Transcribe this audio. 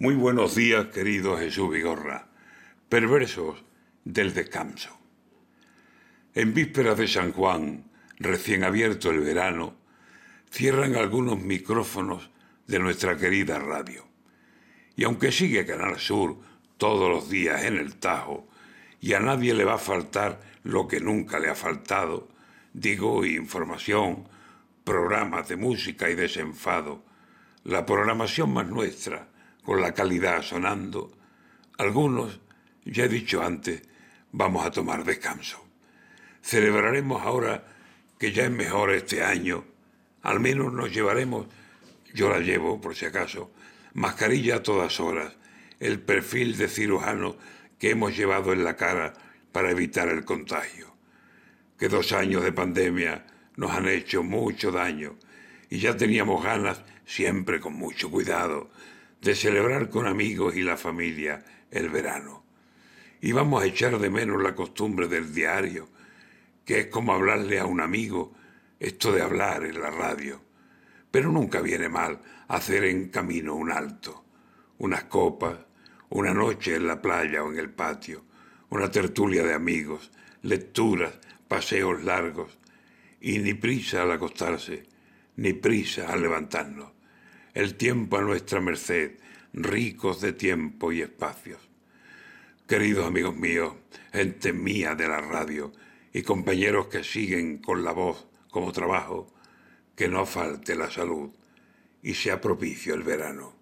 Muy buenos días, querido Jesús Vigorra, perversos del descanso. En vísperas de San Juan, recién abierto el verano, cierran algunos micrófonos de nuestra querida radio. Y aunque sigue Canal Sur todos los días en el Tajo, y a nadie le va a faltar lo que nunca le ha faltado, digo información, programas de música y desenfado, la programación más nuestra, con la calidad sonando, algunos, ya he dicho antes, vamos a tomar descanso. Celebraremos ahora que ya es mejor este año, al menos nos llevaremos, yo la llevo por si acaso, mascarilla a todas horas, el perfil de cirujano que hemos llevado en la cara para evitar el contagio. Que dos años de pandemia nos han hecho mucho daño y ya teníamos ganas, siempre con mucho cuidado, de celebrar con amigos y la familia el verano. Y vamos a echar de menos la costumbre del diario, que es como hablarle a un amigo, esto de hablar en la radio. Pero nunca viene mal hacer en camino un alto, unas copas, una noche en la playa o en el patio, una tertulia de amigos, lecturas, paseos largos, y ni prisa al acostarse, ni prisa al levantarnos el tiempo a nuestra merced, ricos de tiempo y espacios. Queridos amigos míos, gente mía de la radio y compañeros que siguen con la voz como trabajo, que no falte la salud y sea propicio el verano.